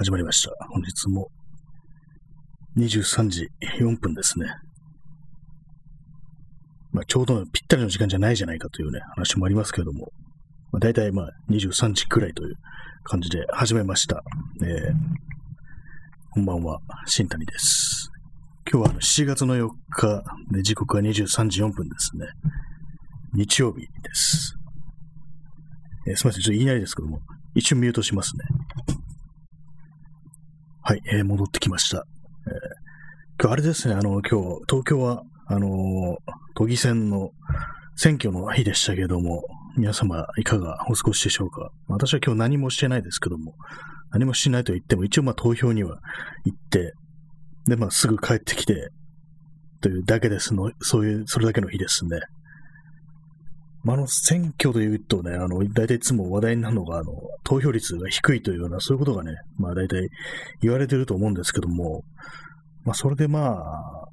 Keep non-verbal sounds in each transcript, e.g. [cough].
始まりました。本日も23時4分ですね。まあ、ちょうどぴったりの時間じゃないじゃないかというね、話もありますけれども、まあ、大体まあ23時くらいという感じで始めました。えー、こんばんは、新谷です。今日はあの7月の4日で時刻は23時4分ですね。日曜日です。えーすみません、ちょっと言いなりですけども、一瞬ミュートしますね。はい、えー戻ってきました。えー今日あれですね、あの、今日、東京は、あのー都議選の選挙の日でしたけれども、皆様いかがお過ごしでしょうか？私は今日何もしてないですけども、何もしないと言っても、一応まあ投票には行って、で、まあすぐ帰ってきて、というだけですの、そういう、それだけの日ですね。まあ、の、選挙というとね、あの、大体いつも話題になるのが、あの、投票率が低いというような、そういうことがね、まあ大体言われてると思うんですけども、まあそれでまあ、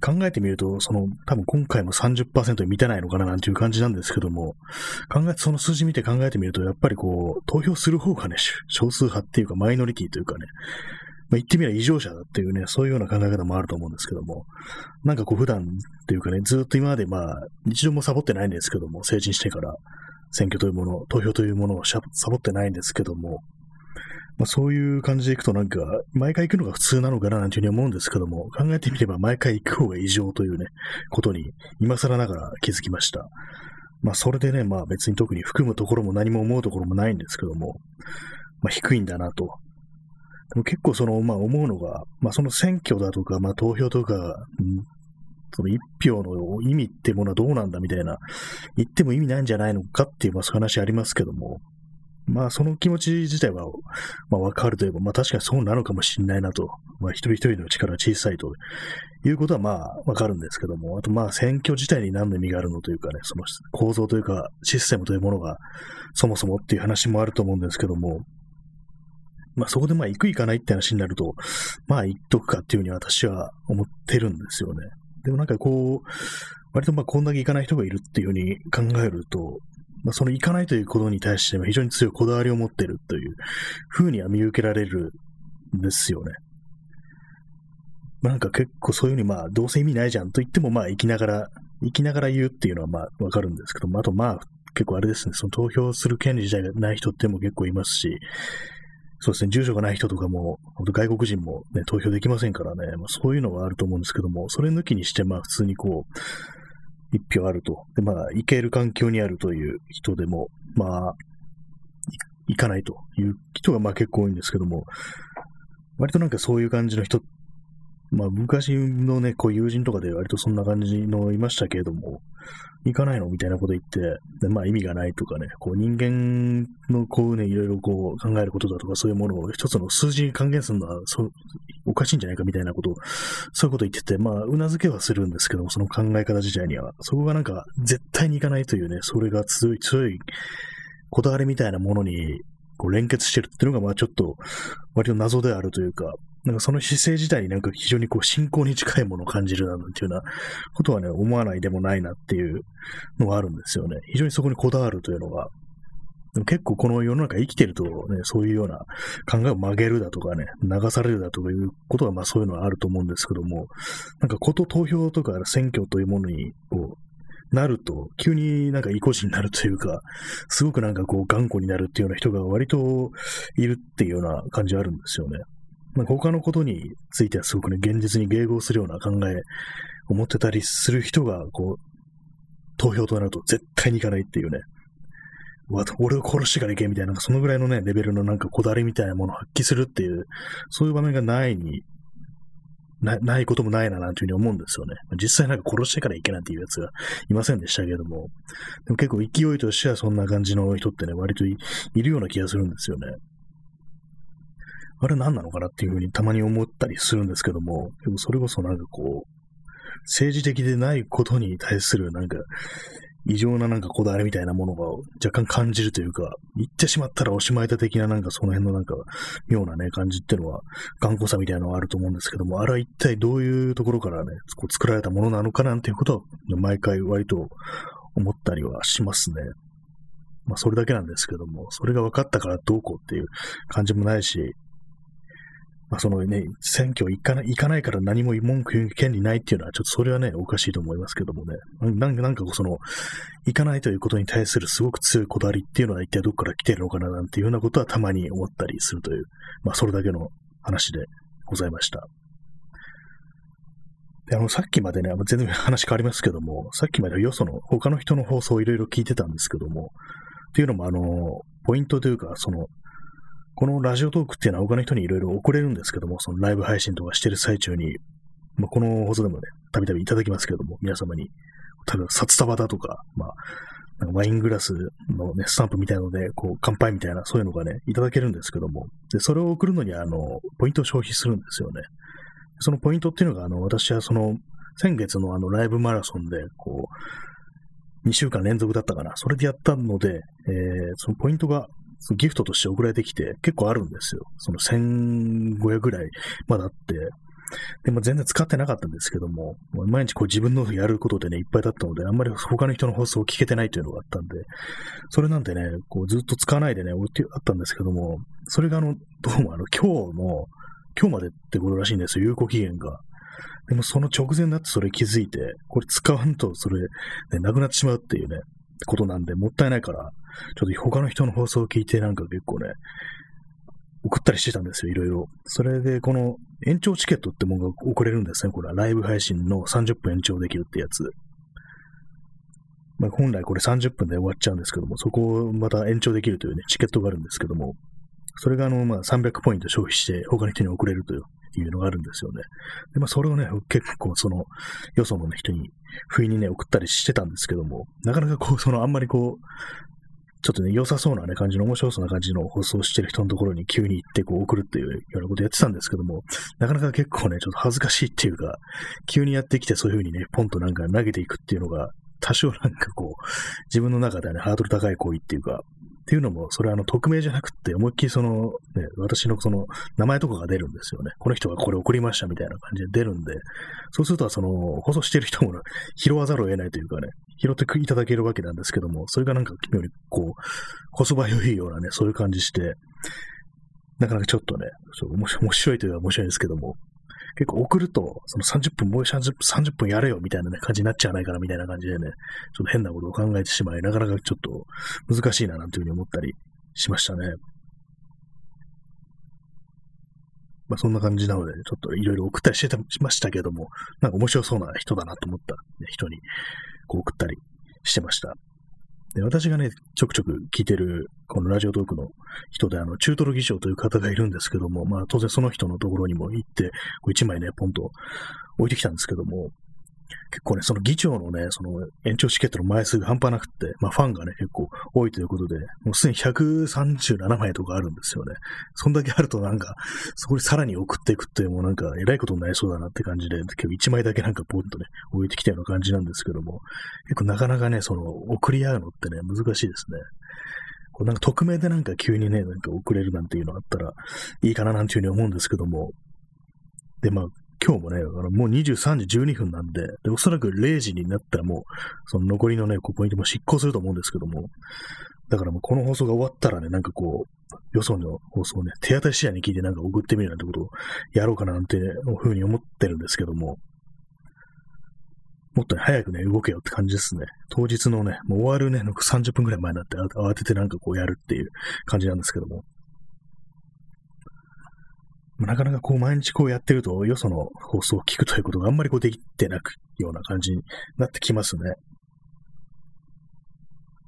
考えてみると、その、多分今回も30%に満たないのかななんていう感じなんですけども、考えて、その数字見て考えてみると、やっぱりこう、投票する方がね、少数派っていうか、マイノリティというかね、まあ、言ってみれば異常者だっていうね、そういうような考え方もあると思うんですけども、なんかこう普段っていうかね、ずっと今までまあ、一度もサボってないんですけども、成人してから、選挙というもの、投票というものをサボってないんですけども、まあ、そういう感じでいくとなんか、毎回行くのが普通なのかななんていうふうに思うんですけども、考えてみれば毎回行く方が異常というね、ことに、今更ながら気づきました。まあ、それでね、まあ別に特に含むところも何も思うところもないんですけども、まあ低いんだなと。でも結構その、まあ思うのが、まあその選挙だとか、まあ投票とか、その一票の意味ってものはどうなんだみたいな、言っても意味ないんじゃないのかっていう、まあ話ありますけども、まあその気持ち自体は、まあわかるといえば、まあ確かにそうなのかもしれないなと、まあ一人一人の力が小さいということはまあわかるんですけども、あとまあ選挙自体に何の意味があるのというかね、その構造というかシステムというものがそもそもっていう話もあると思うんですけども、まあそこでまあ行く行かないって話になると、まあ行っとくかっていうふうに私は思ってるんですよね。でもなんかこう、割とまあこんだけ行かない人がいるっていうふうに考えると、まあその行かないということに対しては非常に強いこだわりを持ってるというふうには見受けられるんですよね。まあなんか結構そういうふうにまあどうせ意味ないじゃんと言ってもまあ生きながら、生きながら言うっていうのはまあわかるんですけども、あとまあ結構あれですね、その投票する権利自体がない人っても結構いますし、そうですね、住所がない人とかも、本当外国人もね、投票できませんからね、まあ、そういうのはあると思うんですけども、それ抜きにして、まあ普通にこう、一票あると。で、まあ、行ける環境にあるという人でも、まあ、行かないという人がまあ結構多いんですけども、割となんかそういう感じの人、まあ昔のね、こう友人とかで割とそんな感じのいましたけれども、行かないの？みたいなこと言って、でまあ意味がないとかね、こう人間のこうね、いろいろこう考えることだとかそういうものを一つの数字に還元するのはそおかしいんじゃないかみたいなことを、そういうこと言ってて、まあ、うなずけはするんですけども、その考え方自体には、そこがなんか絶対に行かないというね、それが強い、強いこだわりみたいなものにこう連結してるっていうのが、まあちょっと割と謎であるというか、なんかその姿勢自体になんか非常にこう信仰に近いものを感じるなんていうようなことはね、思わないでもないなっていうのがあるんですよね。非常にそこにこだわるというのが。でも結構この世の中生きてるとね、そういうような考えを曲げるだとかね、流されるだとかいうことはまあそういうのはあると思うんですけども、なんかこと投票とか選挙というものにこうなると、急になんか意固地になるというか、すごくなんかこう頑固になるっていうような人が割といるっていうような感じはあるんですよね。なんか他のことについてはすごくね、現実に迎合するような考えを持ってたりする人が、こう、投票となると絶対に行かないっていうね、わ俺を殺してから行けみたいな、そのぐらいのね、レベルのなんかこだわりみたいなものを発揮するっていう、そういう場面がないに、なないこともないななんていうふうに思うんですよね。実際なんか殺してから行けなんていうやつがいませんでしたけれども、でも結構勢いとしてはそんな感じの人ってね、割といいるような気がするんですよね。あれ何なのかなっていうふうにたまに思ったりするんですけども、でもそれこそなんかこう、政治的でないことに対するなんか、異常ななんかこだわりみたいなものが若干感じるというか、言ってしまったらおしまいだ的ななんかその辺のなんか妙なね感じっていうのは頑固さみたいなのはあると思うんですけども、あれは一体どういうところからね、こう作られたものなのかなんていうことは毎回割と思ったりはしますね。まあそれだけなんですけども、それが分かったからどうこうっていう感じもないし、まあ、そのね、選挙行かない、行かないから何も文句言う権利ないっていうのは、ちょっとそれはね、おかしいと思いますけどもね。なんか、なんかその、行かないということに対するすごく強いこだわりっていうのは一体どこから来てるのかななんていうようなことはたまに思ったりするという、まあ、それだけの話でございました。で、あの、さっきまでね、全然話変わりますけども、さっきまでよその他の人の放送をいろいろ聞いてたんですけども、っていうのも、あの、ポイントというか、その、このラジオトークっていうのは他の人にいろいろ送れるんですけども、そのライブ配信とかしてる最中に、まあ、この放送でもね、たびたびいただきますけども、皆様に、多分札束だとか、まあ、なんかワイングラスのね、スタンプみたいので、こう、乾杯みたいな、そういうのがね、いただけるんですけども、で、それを送るのに、あの、ポイントを消費するんですよね。そのポイントっていうのが、あの、私はその、先月のあの、ライブマラソンで、こう、2週間連続だったかな。それでやったので、えー、そのポイントがギフトとして送られてきて結構あるんですよ。その1500ぐらいまだあって、でも全然使ってなかったんですけども、毎日こう自分のやることでね、いっぱいだったので、あんまり他の人の放送を聞けてないというのがあったんで、それなんでね、こうずっと使わないでね、置いてあったんですけども、それがあの、どうもあの、今日の、今日までってことらしいんですよ、有効期限が。でもその直前だってそれ気づいて、これ使わんとそれ、ね、なくなってしまうっていうね、ことなんで、もったいないから、ちょっと他の人の放送を聞いてなんか結構ね、送ったりしてたんですよ、いろいろ。それで、この延長チケットってものが送れるんですね、これは。ライブ配信の30分延長できるってやつ。まあ、本来これ30分で終わっちゃうんですけども、そこをまた延長できるというね、チケットがあるんですけども、それがあの、まあ、300ポイント消費して他の人に送れるといういうのがあるんですよね。で、まあ、それをね、結構その、よその人に、不意にね、送ったりしてたんですけども、なかなかこう、その、あんまりこう、ちょっとね、良さそうなね、感じの、面白そうな感じの放送してる人のところに急に行ってこう送るっていうようなことやってたんですけども、[laughs] なかなか結構ね、ちょっと恥ずかしいっていうか、急にやってきてそういう風にね、ポンとなんか投げていくっていうのが、多少なんかこう、自分の中ではね、ハードル高い行為っていうか、っていうのも、それはあの、匿名じゃなくて、思いっきりその、ね、私のその、名前とかが出るんですよね。この人がこれ送りましたみたいな感じで出るんで、そうすると、その、放送してる人も拾わざるを得ないというかね、拾っていただけるわけなんですけども、それがなんか奇妙にこう、こそばよいようなね、そういう感じして、なかなかちょっとね、面白いというか面白いんですけども、結構送ると、その30分、もう 30, 30分やれよみたいな、ね、感じになっちゃわないかなみたいな感じでね、ちょっと変なことを考えてしまい、なかなかちょっと難しいななんていうふうに思ったりしましたね。まあそんな感じなので、ちょっといろいろ送ったりしてましたけども、なんか面白そうな人だなと思った、人にこう送ったりしてました。で、私がね、ちょくちょく聞いてる、このラジオトークの人で、あの、中トロ議長という方がいるんですけども、まあ、当然その人のところにも行って、こう一枚ね、ポンと置いてきたんですけども、結構ね、その議長のね、その延長チケットの枚数が半端なくって、まあファンがね、結構多いということで、もうすでに137枚とかあるんですよね。そんだけあるとなんか、そこにさらに送っていくってもうなんか、えらいことになりそうだなって感じで、結構1枚だけなんかポンとね、置いてきたような感じなんですけども、結構なかなかね、その、送り合うのってね、難しいですね。こうなんか匿名でなんか急にね、なんか送れるなんていうのあったらいいかななんていうふうに思うんですけども、で、まあ、今日もね、あのもう23時12分なんで、でおそらく0時になったらもう、その残りのね、こうポイントも執行すると思うんですけども、だからもうこの放送が終わったらね、なんかこう、よその放送をね、手当たり次第に聞いてなんか送ってみるなんてことをやろうかななんて、ふうに思ってるんですけども、もっとね、早くね、動けよって感じですね。当日のね、もう終わるね、30分くらい前になって慌ててなんかこうやるっていう感じなんですけども。なかなかこう毎日こうやってると、よその放送を聞くということがあんまりこうできてなくような感じになってきますね。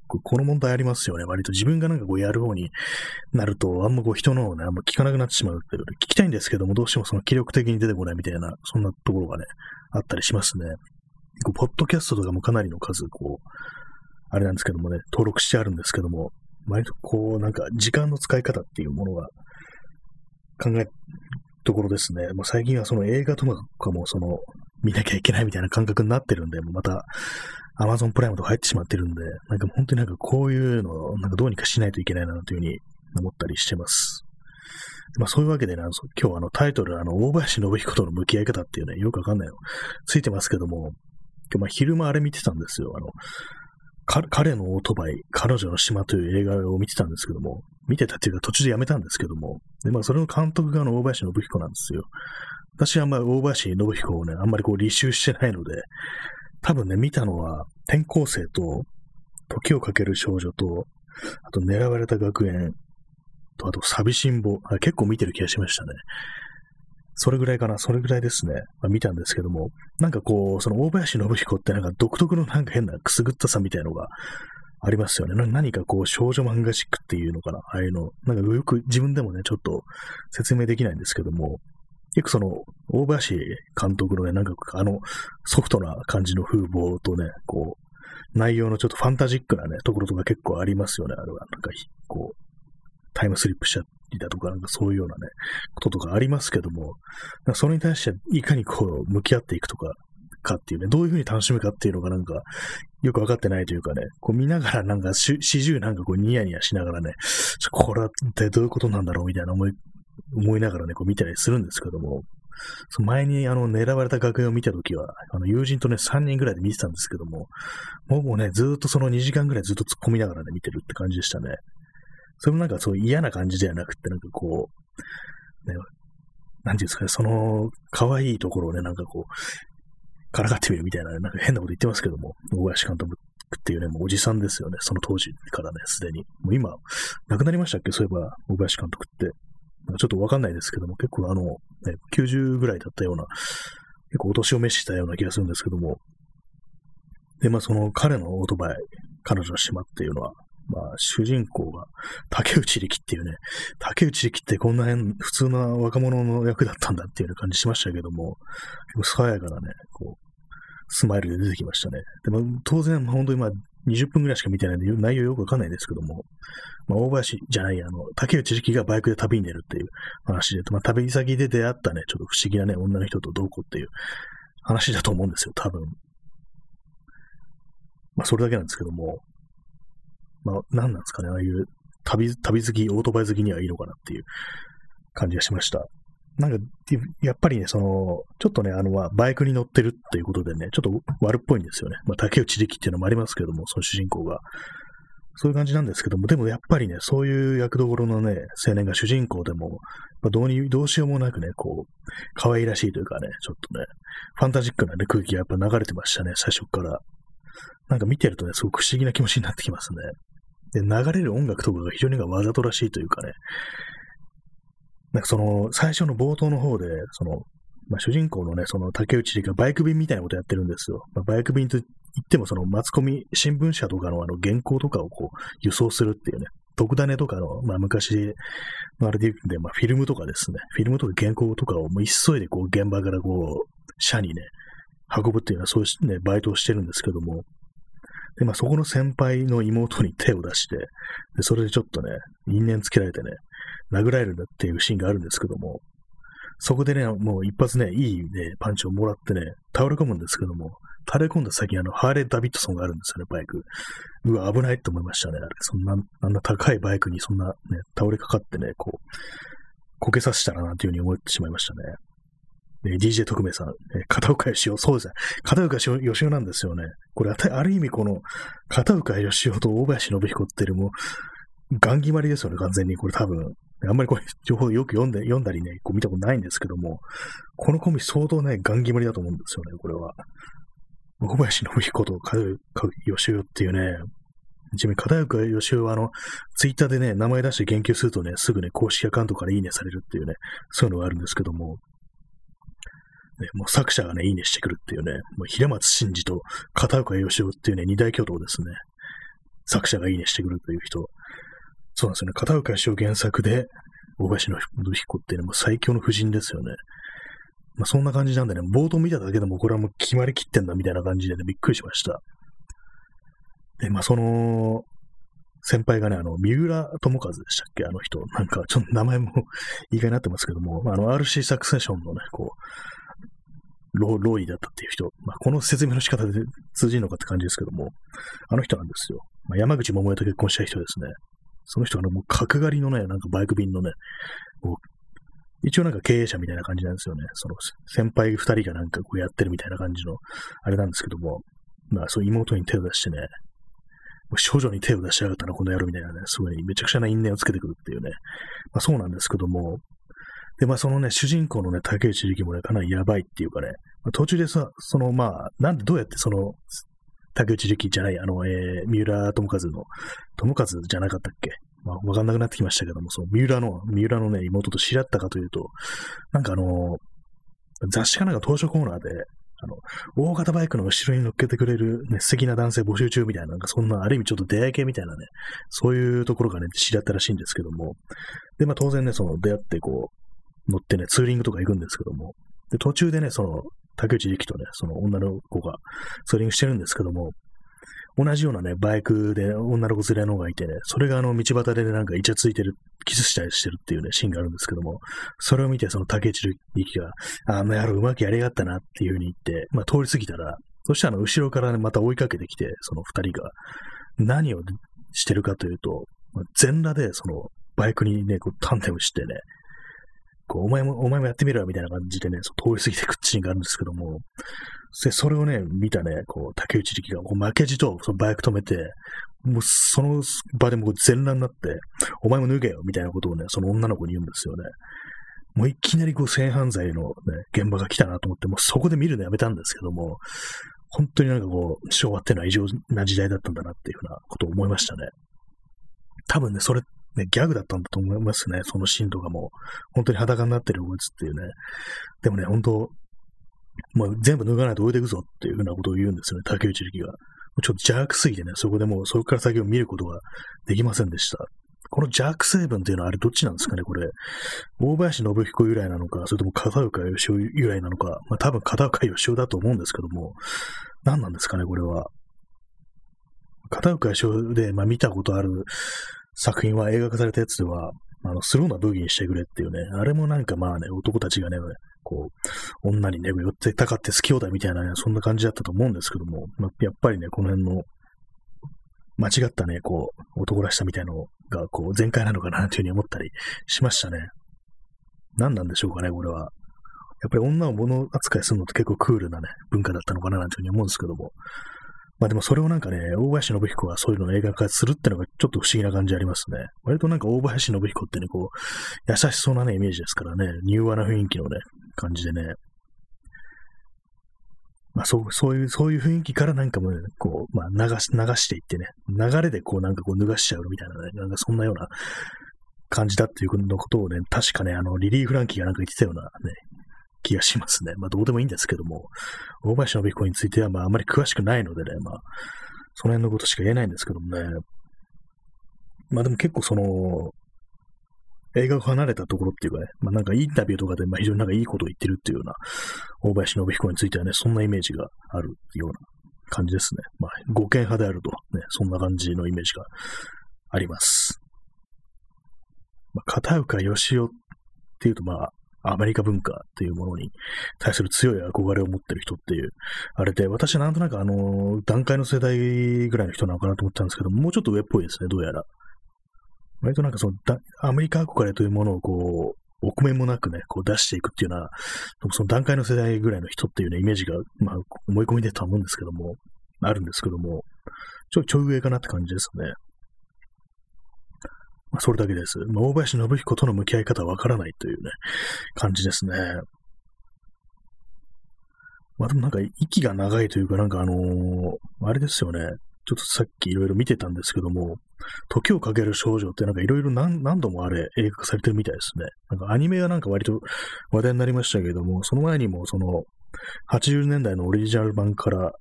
この問題ありますよね。割と自分がなんかこうやる方になると、あんまこう人のをね、あんま聞かなくなってしまうっていうことで、聞きたいんですけども、どうしてもその気力的に出てこないみたいな、そんなところがね、あったりしますね。こうポッドキャストとかもかなりの数、こう、あれなんですけどもね、登録してあるんですけども、割とこう、なんか時間の使い方っていうものが考えところですね。もう最近はその映画とかもその見なきゃいけないみたいな感覚になってるんで、また Amazon プライムとか入ってしまってるんで、なんか本当になんかこういうのをなんかどうにかしないといけないなというふうに思ったりしてます。まあそういうわけでね、今日あのタイトル、あの、大林信彦との向き合い方っていうね、よくわかんないのついてますけども、今日まあ昼間あれ見てたんですよ。あの、彼のオートバイ、彼女の島という映画を見てたんですけども、見てたっていうか途中でやめたんですけども、で、まあそれの監督があの大林信彦なんですよ。私はあんまり大林信彦をね、あんまりこう履修してないので、多分ね、見たのは転校生と、時をかける少女と、あと狙われた学園と、あと寂しんぼあ、結構見てる気がしましたね。それぐらいかな、それぐらいですね。まあ、見たんですけども、なんかこう、その大林信彦ってなんか独特のなんか変なくすぐったさみたいのがありますよね。何かこう少女漫画チックっていうのかな、ああいうの。なんかよく自分でもね、ちょっと説明できないんですけども、結構その、大林監督のね、なんかあのソフトな感じの風貌とね、こう、内容のちょっとファンタジックなね、ところとか結構ありますよね、あれは。なんか、こう、タイムスリップしちゃりだとか、なんかそういうようなね、こととかありますけども、それに対していかにこう、向き合っていくとか、かっていうね、どういうふうに楽しむかっていうのがなんか、よくわかってないというかね、こう見ながらなんか、始終なんかこうニヤニヤしながらね、これってどういうことなんだろうみたいな思い、思いながらね、こう見たりするんですけども、その前にあの狙われた学園を見たときは、あの友人とね、3人ぐらいで見てたんですけども、もうね、ずっとその2時間ぐらいずっと突っ込みながらね、見てるって感じでしたね。それもなんかそう嫌な感じではなくて、なんかこう、ね、なんていうんですかね、その可愛いところをね、なんかこう、からかってみるみたいな、なんか変なこと言ってますけども、大林監督っていうね、もうおじさんですよね、その当時からね、すでに。もう今、亡くなりましたっけ？そういえば、大林監督って。ちょっとわかんないですけども、結構あの、ね、90ぐらいだったような、結構お年を召したような気がするんですけども、で、まあその彼のオートバイ、彼女の島っていうのは、まあ、主人公が竹内力っていうね、竹内力ってこんな普通な若者の役だったんだっていう感じしましたけども、結構爽やかなね、こう、スマイルで出てきましたね。でも、当然、本当にまあ、20分ぐらいしか見てないんで、内容よくわかんないんですけども、まあ、大林じゃない、あの、竹内力がバイクで旅に出るっていう話で、まあ、旅先で出会ったね、ちょっと不思議なね、女の人とどうこうっていう話だと思うんですよ、多分。まあ、それだけなんですけども、まあ、何なんですかね、ああいう旅、旅好き、オートバイ好きにはいいのかなっていう感じがしました。なんか、やっぱりね、その、ちょっとね、あの、バイクに乗ってるっていうことでね、ちょっと悪っぽいんですよね。まあ、竹内力っていうのもありますけども、その主人公が。そういう感じなんですけども、でもやっぱりね、そういう役どころのね、青年が主人公でも、まあ、どうに、どうしようもなくね、こう、可愛らしいというかね、ちょっとね、ファンタジックなね、空気がやっぱ流れてましたね、最初から。なんか見てるとね、すごく不思議な気持ちになってきますね。で、流れる音楽とかが非常にわざとらしいというかね、なんかその、最初の冒頭の方で、その、まあ、主人公のね、その竹内がバイク便みたいなことやってるんですよ。まあ、バイク便と言っても、そのマスコミ、新聞社とかのあの原稿とかをこう輸送するっていうね、特ダネとかの、まあ、昔のあれで言うんで、まあ、フィルムとかですね、フィルムとか原稿とかをもう急いでこう現場からこう、社にね、運ぶっていうのはそういうね、バイトをしてるんですけども、で、まあそこの先輩の妹に手を出して、でそれでちょっとね、因縁つけられてね、殴られるんだっていうシーンがあるんですけども、そこでね、もう一発ね、いいね、パンチをもらってね、倒れ込むんですけども、垂れ込んだ先にあの、ハーレー・ダビッドソンがあるんですよね、バイク。うわ、危ないって思いましたね、あれ。そんな、あんな高いバイクにそんなね、倒れかかってね、こう、こけさせたらなというふうに思ってしまいましたね。え DJ 特命さん、え片岡義雄、そうですね。片岡義雄なんですよね。これ、ある意味この、片岡義雄と大林信彦っていうもガン決まりですよね、完全に。これ多分。あんまりこれ、情報よく読んで、読んだりね、こう見たことないんですけども、このコンビ相当ね、ガン決まりだと思うんですよね、これは。大林信彦と片岡義雄っていうね、ちなみに片岡義雄はあの、ツイッターでね、名前出して言及するとね、すぐね、公式アカウントからいいねされるっていうね、そういうのがあるんですけども、もう作者がね、いいねしてくるっていうね、もう平松真二と片岡義雄っていうね、二大巨頭ですね。作者がいいねしてくるという人。そうなんですよね。片岡義雄原作で、大林の彦っていうのも最強の夫人ですよね。まあそんな感じなんでね、冒頭見ただけでもこれはもう決まりきってんだみたいな感じでね、びっくりしました。で、まあその、先輩がね、あの、三浦智和でしたっけ？あの人。なんか、ちょっと名前も [laughs] 意外になってますけども、あの、RC サクセションのね、こう、ロロイだったっていう人、まあ、この説明の仕方で通じるのかって感じですけども、あの人なんですよ。まあ、山口百恵と結婚した人ですね。その人がもう角刈りのね、なんかバイク便のね、こう一応なんか経営者みたいな感じなんですよね。その先輩二人がなんかこうやってるみたいな感じの、あれなんですけども、まあそう妹に手を出してね、少女に手を出しやがったな、この野郎みたいなね、すごいめちゃくちゃな因縁をつけてくるっていうね。まあそうなんですけども、で、まあそのね、主人公のね、竹内力もね、かなりやばいっていうかね、途中でさ、そのまあ、なんでどうやってその、竹内力じゃない、あの、えー、三浦友和の、友和じゃなかったっけ？まあ、わかんなくなってきましたけども、その三浦の、三浦のね、妹と知り合ったかというと、なんかあの、雑誌かなんか当初コーナーで、あの、大型バイクの後ろに乗っけてくれる、ね、素敵な男性募集中みたいな、なんかそんな、ある意味ちょっと出会い系みたいなね、そういうところがね、知り合ったらしいんですけども、で、まあ当然ね、その出会ってこう、乗ってね、ツーリングとか行くんですけども、で、途中でね、その、竹内力とね、その女の子がツーリングしてるんですけども、同じようなね、バイクで女の子連れの方がいてね、それがあの道端で、なんかイチャついてる、キスしたりしてるっていうね、シーンがあるんですけども、それを見てその竹内力が、あの野郎うまくやりやがったなっていう風に言って、まあ通り過ぎたら、そしたら後ろからね、また追いかけてきて、その二人が、何をしてるかというと、全裸でそのバイクにね、こうタンデムしてね、こう、お前も、お前もやってみろよ、みたいな感じでね、そう通り過ぎていくシーンがあるんですけども、で、それをね、見たね、こう、竹内力が、こう負けじと、そのバイク止めて、もうその場でもう全裸になって、お前も脱げよ、みたいなことをね、その女の子に言うんですよね。もういきなりこう性犯罪のね、現場が来たなと思って、もうそこで見るのやめたんですけども、本当になんかこう、昭和っていうのは異常な時代だったんだなっていうふうなことを思いましたね。多分ね、それっ、ね、ギャグだったんだと思いますね、そのシーンとかも。本当に裸になってるこいつっていうね。でもね、本当もう全部脱がないと置いていくぞっていうふうなことを言うんですよね、竹内力が。ちょっと邪悪すぎてね、そこでもうそこから先を見ることができませんでした。この邪悪成分っていうのはあれどっちなんですかね、これ。大林信彦由来なのか、それとも片岡義雄由来なのか、まあ多分片岡義雄だと思うんですけども、何なんですかね、これは。片岡義雄で、まあ、見たことある作品は映画化されたやつでは、あの、スローなブギーにしてくれっていうね、あれもなんかまあね、男たちがね、こう、女にね、寄ってたかって好きようだみたいなね、そんな感じだったと思うんですけども、まあ、やっぱりね、この辺の、間違ったね、こう、男らしさみたいのが、こう、全開なのかな、というふうに思ったりしましたね。何なんでしょうかね、これは。やっぱり女を物扱いするのって結構クールなね、文化だったのかな、なんていうふうに思うんですけども。まあでもそれをなんかね、大林信彦がそういうのを映画化するってのがちょっと不思議な感じありますね。割となんか大林信彦ってね、こう、優しそうなね、イメージですからね、柔和な雰囲気のね、感じでね。まあそう、そういう、そういう雰囲気からなんかもね、こう、まあ流し、流していってね、流れでこうなんかこう脱がしちゃうみたいなね、なんかそんなような感じだっていうのことをね、確かね、あの、リリー・フランキーがなんか言ってたようなね、気がしますね。まあどうでもいいんですけども、大林信彦についてはまああまり詳しくないのでね、まあ、その辺のことしか言えないんですけどもね。まあでも結構その、映画を離れたところっていうかね、まあなんかインタビューとかでまあ非常になんかいいことを言ってるっていうような、大林信彦についてはね、そんなイメージがあるような感じですね。まあ、護憲派であると、ね、そんな感じのイメージがあります。まあ、片岡義雄っていうと、まあ、アメリカ文化っていうものに対する強い憧れを持ってる人っていう、あれで、私はなんとなくあの、段階の世代ぐらいの人なのかなと思ったんですけど、もうちょっと上っぽいですね、どうやら。割となんかその、アメリカ憧れというものをこう、臆面もなくね、こう出していくっていうのは、その段階の世代ぐらいの人っていうね、イメージが、まあ、思い込みでとは思うんですけども、あるんですけども、ちょちょい上かなって感じですね。まあ、それだけです。まあ、大林信彦との向き合い方はわからないというね、感じですね。まあでもなんか息が長いというか、なんかあのー、あれですよね。ちょっとさっきいろいろ見てたんですけども、時をかける少女ってなんかいろいろ何度もあれ映画化されてるみたいですね。なんかアニメはなんか割と話題になりましたけども、その前にもその80年代のオリジナル版から、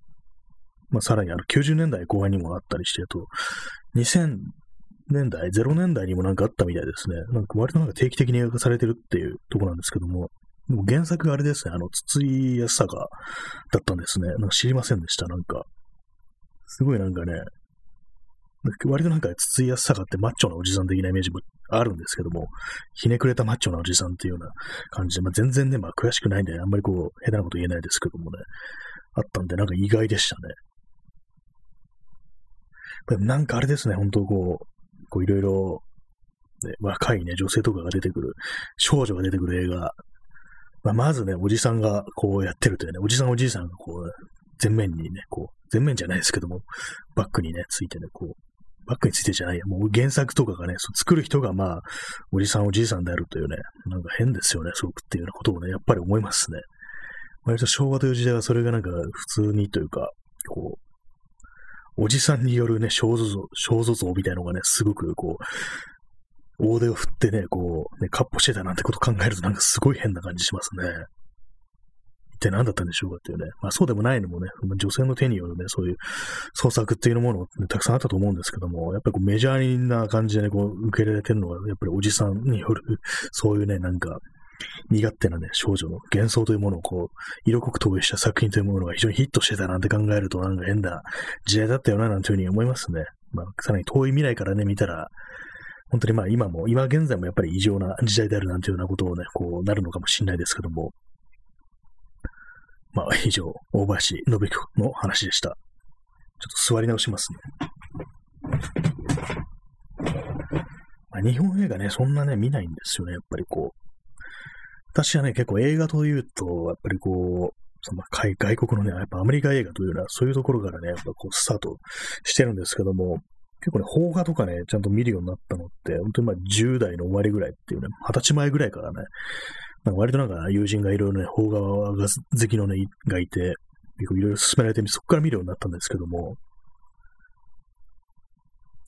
まあさらにあの90年代後半にもあったりして、と、年代、0年代にもなんかあったみたいですね。なんか割となんか定期的に映画されてるっていうとこなんですけども、でも原作があれですね、あの、筒井康隆だったんですね。なんか知りませんでした、なんか。すごいなんかね、割となんか筒井康隆ってマッチョなおじさん的なイメージもあるんですけども、ひねくれたマッチョなおじさんっていうような感じで、まあ、全然ね、まあ詳しくないんで、あんまりこう、下手なこと言えないですけどもね、あったんで、なんか意外でしたね。なんかあれですね、本当こう、こういろいろ、ね、若いね、女性とかが出てくる、少女が出てくる映画、まあ、まずね、おじさんがこうやってるというね、おじさんおじいさんがこう、前面にね、こう、前面じゃないですけども、バックにね、ついてね、こう、バックについてじゃないや、もう原作とかがね、そう作る人がまあ、おじさんおじいさんであるというね、なんか変ですよね、すごくっていうようなことをね、やっぱり思いますね。割と昭和という時代はそれがなんか普通にというか、こう、おじさんによるね、肖像像、肖像像みたいなのがね、すごくこう、大手を振ってね、こう、ね、カッポしてたなんてこと考えるとなんかすごい変な感じしますね。一体何だったんでしょうかっていうね。まあそうでもないのもね、女性の手によるね、そういう創作っていうもの、ね、たくさんあったと思うんですけども、やっぱりこうメジャーな感じでね、こう受け入れられてるのは、やっぱりおじさんによる、そういうね、なんか、身勝手なね、少女の幻想というものをこう、色濃く投影した作品というものが非常にヒットしてたなんて考えると、なんか変な時代だったよな、なんていうふうに思いますね。まあ、さらに遠い未来からね、見たら、本当にまあ今も、今現在もやっぱり異常な時代であるなんていうようなことをね、こうなるのかもしれないですけども、まあ、以上、大林信彦の話でした。ちょっと座り直しますね。まあ、日本映画ね、そんなね、見ないんですよね、やっぱりこう。私はね、結構映画というと、やっぱりこう、その外国のね、やっぱアメリカ映画というのは、そういうところからね、やっぱこう、スタートしてるんですけども、結構ね、邦画とかね、ちゃんと見るようになったのって、本当にまあ10代の終わりぐらいっていうね、20歳前ぐらいからね、なんか割となんか友人がいろいろね、邦画が好きのね、がいて、結構いろいろ勧められて、そこから見るようになったんですけども、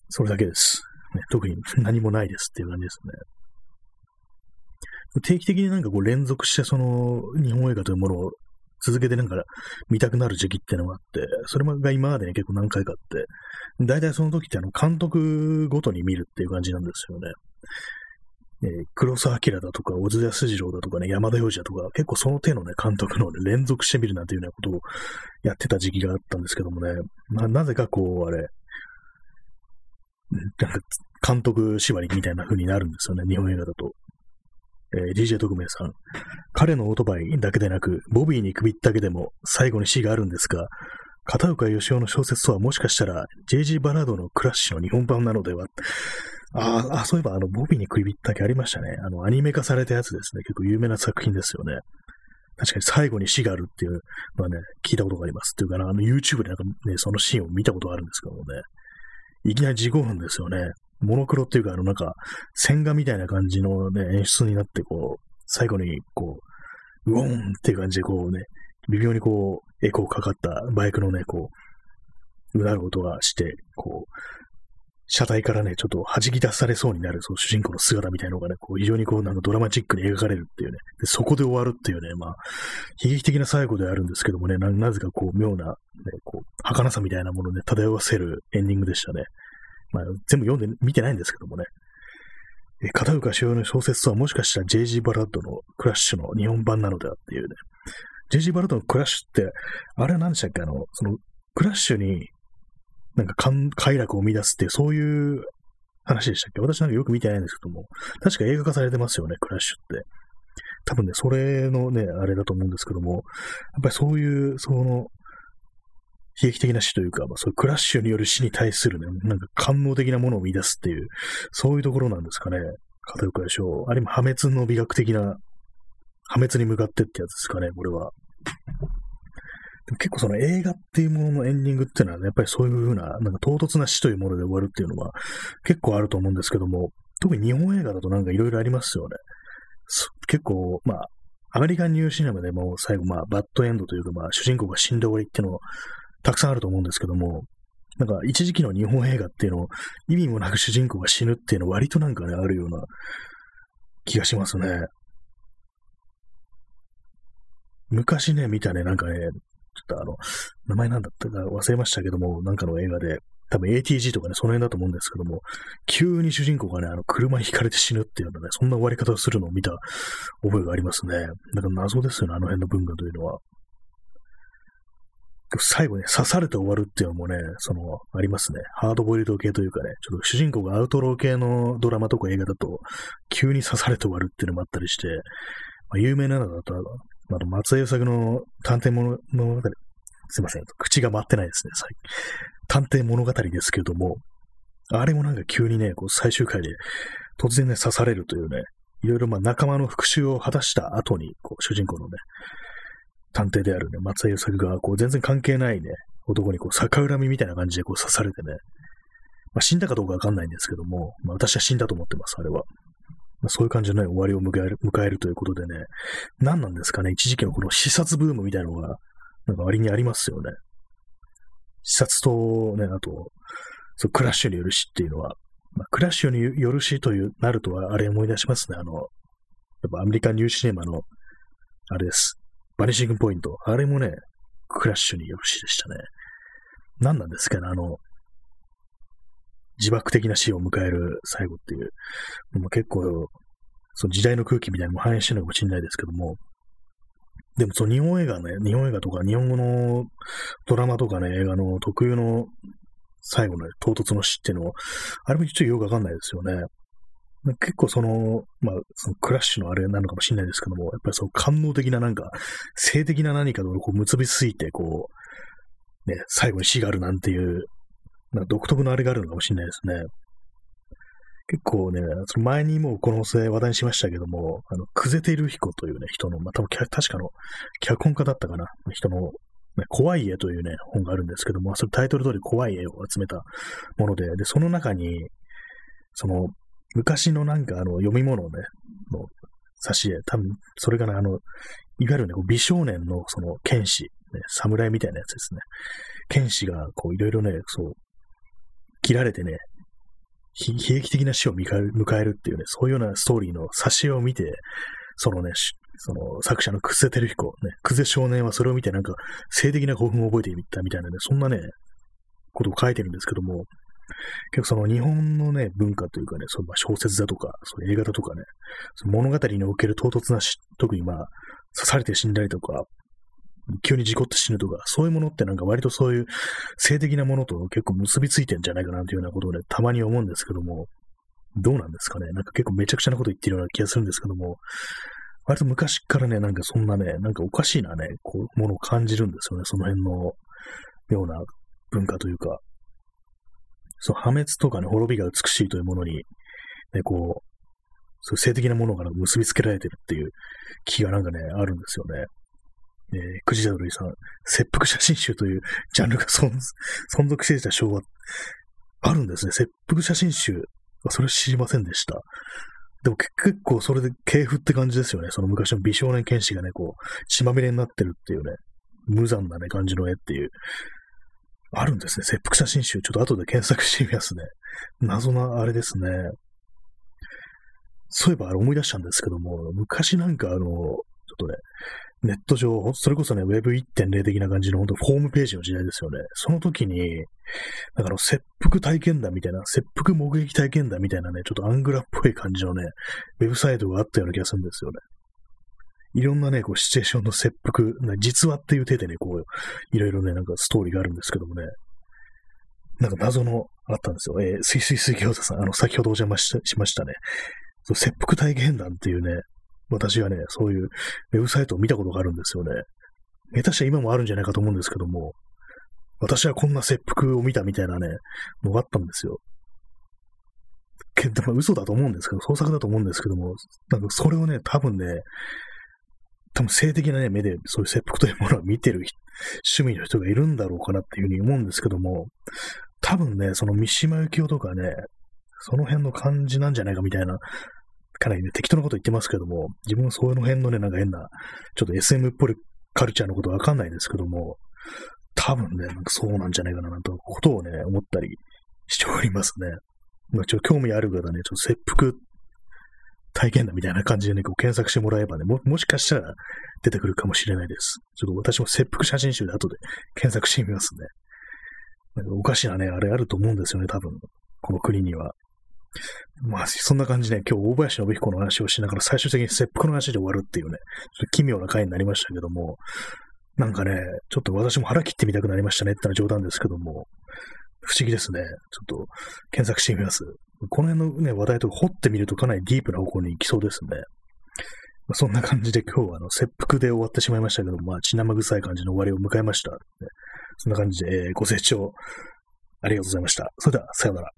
それだけです。ね、特に何もないですっていう感じですね。定期的になんかこう連続してその日本映画というものを続けてなんか見たくなる時期っていうのがあって、それが今までね結構何回かあって、大体その時ってあの監督ごとに見るっていう感じなんですよね。えー、黒澤明だとか、小津安二郎だとかね、山田洋次だとか、結構その手のね、監督の、ね、連続してみるなんていうようなことをやってた時期があったんですけどもね、まあ、なぜかこう、あれ、なんか監督縛りみたいな風になるんですよね、日本映画だと。えー、DJ 特命さん。彼のオートバイだけでなく、ボビーに首だけでも最後に死があるんですが、片岡義雄の小説とはもしかしたら JG バラードのクラッシュの日本版なのではああ、そういえばあの、ボビーに首だけありましたね。あの、アニメ化されたやつですね。結構有名な作品ですよね。確かに最後に死があるっていうのはね、聞いたことがあります。っていうかな、あの YouTube でなんかね、そのシーンを見たことがあるんですけどもね。いきなり15分ですよね。モノクロっていうか、あの、なんか、線画みたいな感じのね、演出になって、こう、最後に、こう、ウォーンっていう感じで、こうね、微妙にこう、エコーかかったバイクのね、こう、うなる音がして、こう、車体からね、ちょっと弾き出されそうになる、その主人公の姿みたいなのがね、こう非常にこう、なんかドラマチックに描かれるっていうね、でそこで終わるっていうね、まあ、悲劇的な最後ではあるんですけどもね、ななぜかこう、妙な、ね、こう、儚さみたいなものをね、漂わせるエンディングでしたね。まあ、全部読んで、見てないんですけどもね。え片岡主要の小説とはもしかしたら J.G. バラッドのクラッシュの日本版なのではっていうね。J.G. バラッドのクラッシュって、あれは何でしたっけ？あの、その、クラッシュになんか快楽を生み出すって、そういう話でしたっけ？私なんかよく見てないんですけども、確か映画化されてますよね、クラッシュって。多分ね、それのね、あれだと思うんですけども、やっぱりそういう、その、悲劇的な死というか、まあ、そういうクラッシュによる死に対するね、なんか官能的なものを生み出すっていう、そういうところなんですかね。片岡義雄。あるいは破滅の美学的な、破滅に向かってってやつですかね、これは。でも結構その映画っていうもののエンディングっていうのは、ね、やっぱりそういうふうな、なんか唐突な死というもので終わるっていうのは結構あると思うんですけども、特に日本映画だとなんかいろいろありますよね。結構、まあ、アメリカンニューシネマでも最後、まあ、バッドエンドというか、まあ、主人公が死んで終わりっていうのをたくさんあると思うんですけども、なんか一時期の日本映画っていうのを意味もなく主人公が死ぬっていうのは割となんかね、あるような気がしますね。昔ね、見たね、なんかね、ちょっとあの、名前なんだったか忘れましたけども、なんかの映画で、多分 ATG とかね、その辺だと思うんですけども、急に主人公がね、あの、車にひかれて死ぬっていうようなね、そんな終わり方をするのを見た覚えがありますね。なんか謎ですよね、あの辺の文化というのは。最後ね、刺されて終わるっていうのもね、その、ありますね。ハードボイルド系というかね、ちょっと主人公がアウトロー系のドラマとか映画だと、急に刺されて終わるっていうのもあったりして、まあ、有名なのだと、あと松江優作の探偵物語、すいません、口が回ってないですね、探偵物語ですけども、あれもなんか急にね、こう最終回で突然ね、刺されるというね、いろいろまあ仲間の復讐を果たした後に、こう主人公のね、探偵であるね、松田優作が、こう、全然関係ないね、男にこう、逆恨みみたいな感じでこう刺されてね、まあ、死んだかどうかわかんないんですけども、まあ、私は死んだと思ってます、あれは。まあ、そういう感じのね、終わりを迎える、迎えるということでね、何なんですかね、一時期のこの視察ブームみたいなのが、なんか割にありますよね。視察とね、あと、そうクラッシュによる死っていうのは、まあ、クラッシュによる死という、なるとは、あれ思い出しますね。あの、やっぱアメリカニューシネマの、あれです。バニシングポイント。あれもね、クラッシュによる死でしたね。何なんですかね、あの、自爆的な死を迎える最後っていうのも結構、その時代の空気みたいなのも反映してるのかもしれないですけども、でもその日本映画ね、日本映画とか日本語のドラマとかね、映画の特有の最後の、唐突の死っていうのを、あれもちょっとよくわかんないですよね。結構その、まあ、そのクラッシュのあれなのかもしれないですけども、やっぱりその官能的ななんか、性的な何かとこう結びついて、こう、ね、最後に死があるなんていう、なんか独特のあれがあるのかもしれないですね。結構ね、その前にもこの話題にしましたけども、あの、くぜている彦というね、人の、まあ、多分確かの脚本家だったかな、人の、怖い絵というね、本があるんですけども、それタイトル通り怖い絵を集めたもので、で、その中に、その、昔のなんかあの、読み物をね、の挿絵、多分、それがね、あの、いわゆるね、美少年のその剣士、ね、侍みたいなやつですね。剣士が、こう、いろいろね、そう、切られてね、悲劇的な死を迎える迎えるっていうね、そういうようなストーリーの挿絵を見て、そのね、その作者のクゼテルヒコ、ね、クゼ少年はそれを見てなんか性的な興奮を覚えていったみたいなね、そんなね、ことを書いてるんですけども、結構その日本のね、文化というかね、そのま小説だとか、そう映画だとかね、その物語における唐突なし、特にまあ、刺されて死んだりとか、急に事故って死ぬとか、そういうものってなんか割とそういう性的なものと結構結びついてんじゃないかなというようなことをね、たまに思うんですけども、どうなんですかね？なんか結構めちゃくちゃなこと言ってるような気がするんですけども、割と昔からね、なんかそんなね、なんかおかしいなね、こう、ものを感じるんですよね、その辺のような文化というか、その破滅とかね、滅びが美しいというものに、ね、こう、そう性的なものが結びつけられてるっていう気がなんかね、あるんですよね。えー、くじだどりさん、切腹写真集というジャンルが存続していた昭和、あるんですね。切腹写真集。それ知りませんでした。でも結構それで系譜って感じですよね。その昔の美少年剣士がね、こう、血まみれになってるっていうね、無残なね、感じの絵っていう。あるんですね。切腹写真集。ちょっと後で検索してみますね。[laughs] 謎なあれですね。そういえばあれ思い出したんですけども、昔なんかあの、ちょっとね、ネット上、それこそね、Web1.0 的な感じの本当ホームページの時代ですよね。その時に、なんかあの、切腹体験談みたいな、切腹目撃体験談みたいなね、ちょっとアングラっぽい感じのね、ウェブサイトがあったような気がするんですよね。いろんなね、こう、シチュエーションの切腹、実話っていう手でね、こう、いろいろね、なんかストーリーがあるんですけどもね、なんか謎のあったんですよ。えー、すいすいすい餃子さん、あの、先ほどお邪魔ししましたね。そう切腹体験談っていうね、私がね、そういうウェブサイトを見たことがあるんですよね。下手したら今もあるんじゃないかと思うんですけども、私はこんな切腹を見たみたいなね、のがあったんですよ。けど、まあ嘘だと思うんですけど、創作だと思うんですけども、なんかそれをね、多分ね、多分性的なね、目でそういう切腹というものを見てる趣味の人がいるんだろうかなっていうふうに思うんですけども、多分ね、その三島由紀夫とかね、その辺の感じなんじゃないかみたいなかなりね、適当なこと言ってますけども、自分はその辺のね、なんか変な、ちょっと SM っぽいカルチャーのことわかんないですけども、多分ね、なんかそうなんじゃないかな、なんてことをね、思ったりしておりますね。まあ、ちょっと興味ある方ね、ちょっと切腹体験談みたいな感じでね、こう検索してもらえばね、も、もしかしたら出てくるかもしれないです。ちょっと私も切腹写真集で後で [laughs] 検索してみますね。なんかおかしなね、あれあると思うんですよね、多分。この国には。まあ、そんな感じで、ね今日大林信彦の話をしながら最終的に切腹の話で終わるっていうね、ちょっと奇妙な回になりましたけども、なんかね、ちょっと私も腹切ってみたくなりましたねってのは冗談ですけども、不思議ですね。ちょっと検索してみます。この辺のね、話題とか掘ってみるとかなりディープな方向に行きそうですね。まあ、そんな感じで今日はあの切腹で終わってしまいましたけども、まあ血生臭い感じの終わりを迎えました。そんな感じで、えー、ご清聴ありがとうございました。それでは、さようなら。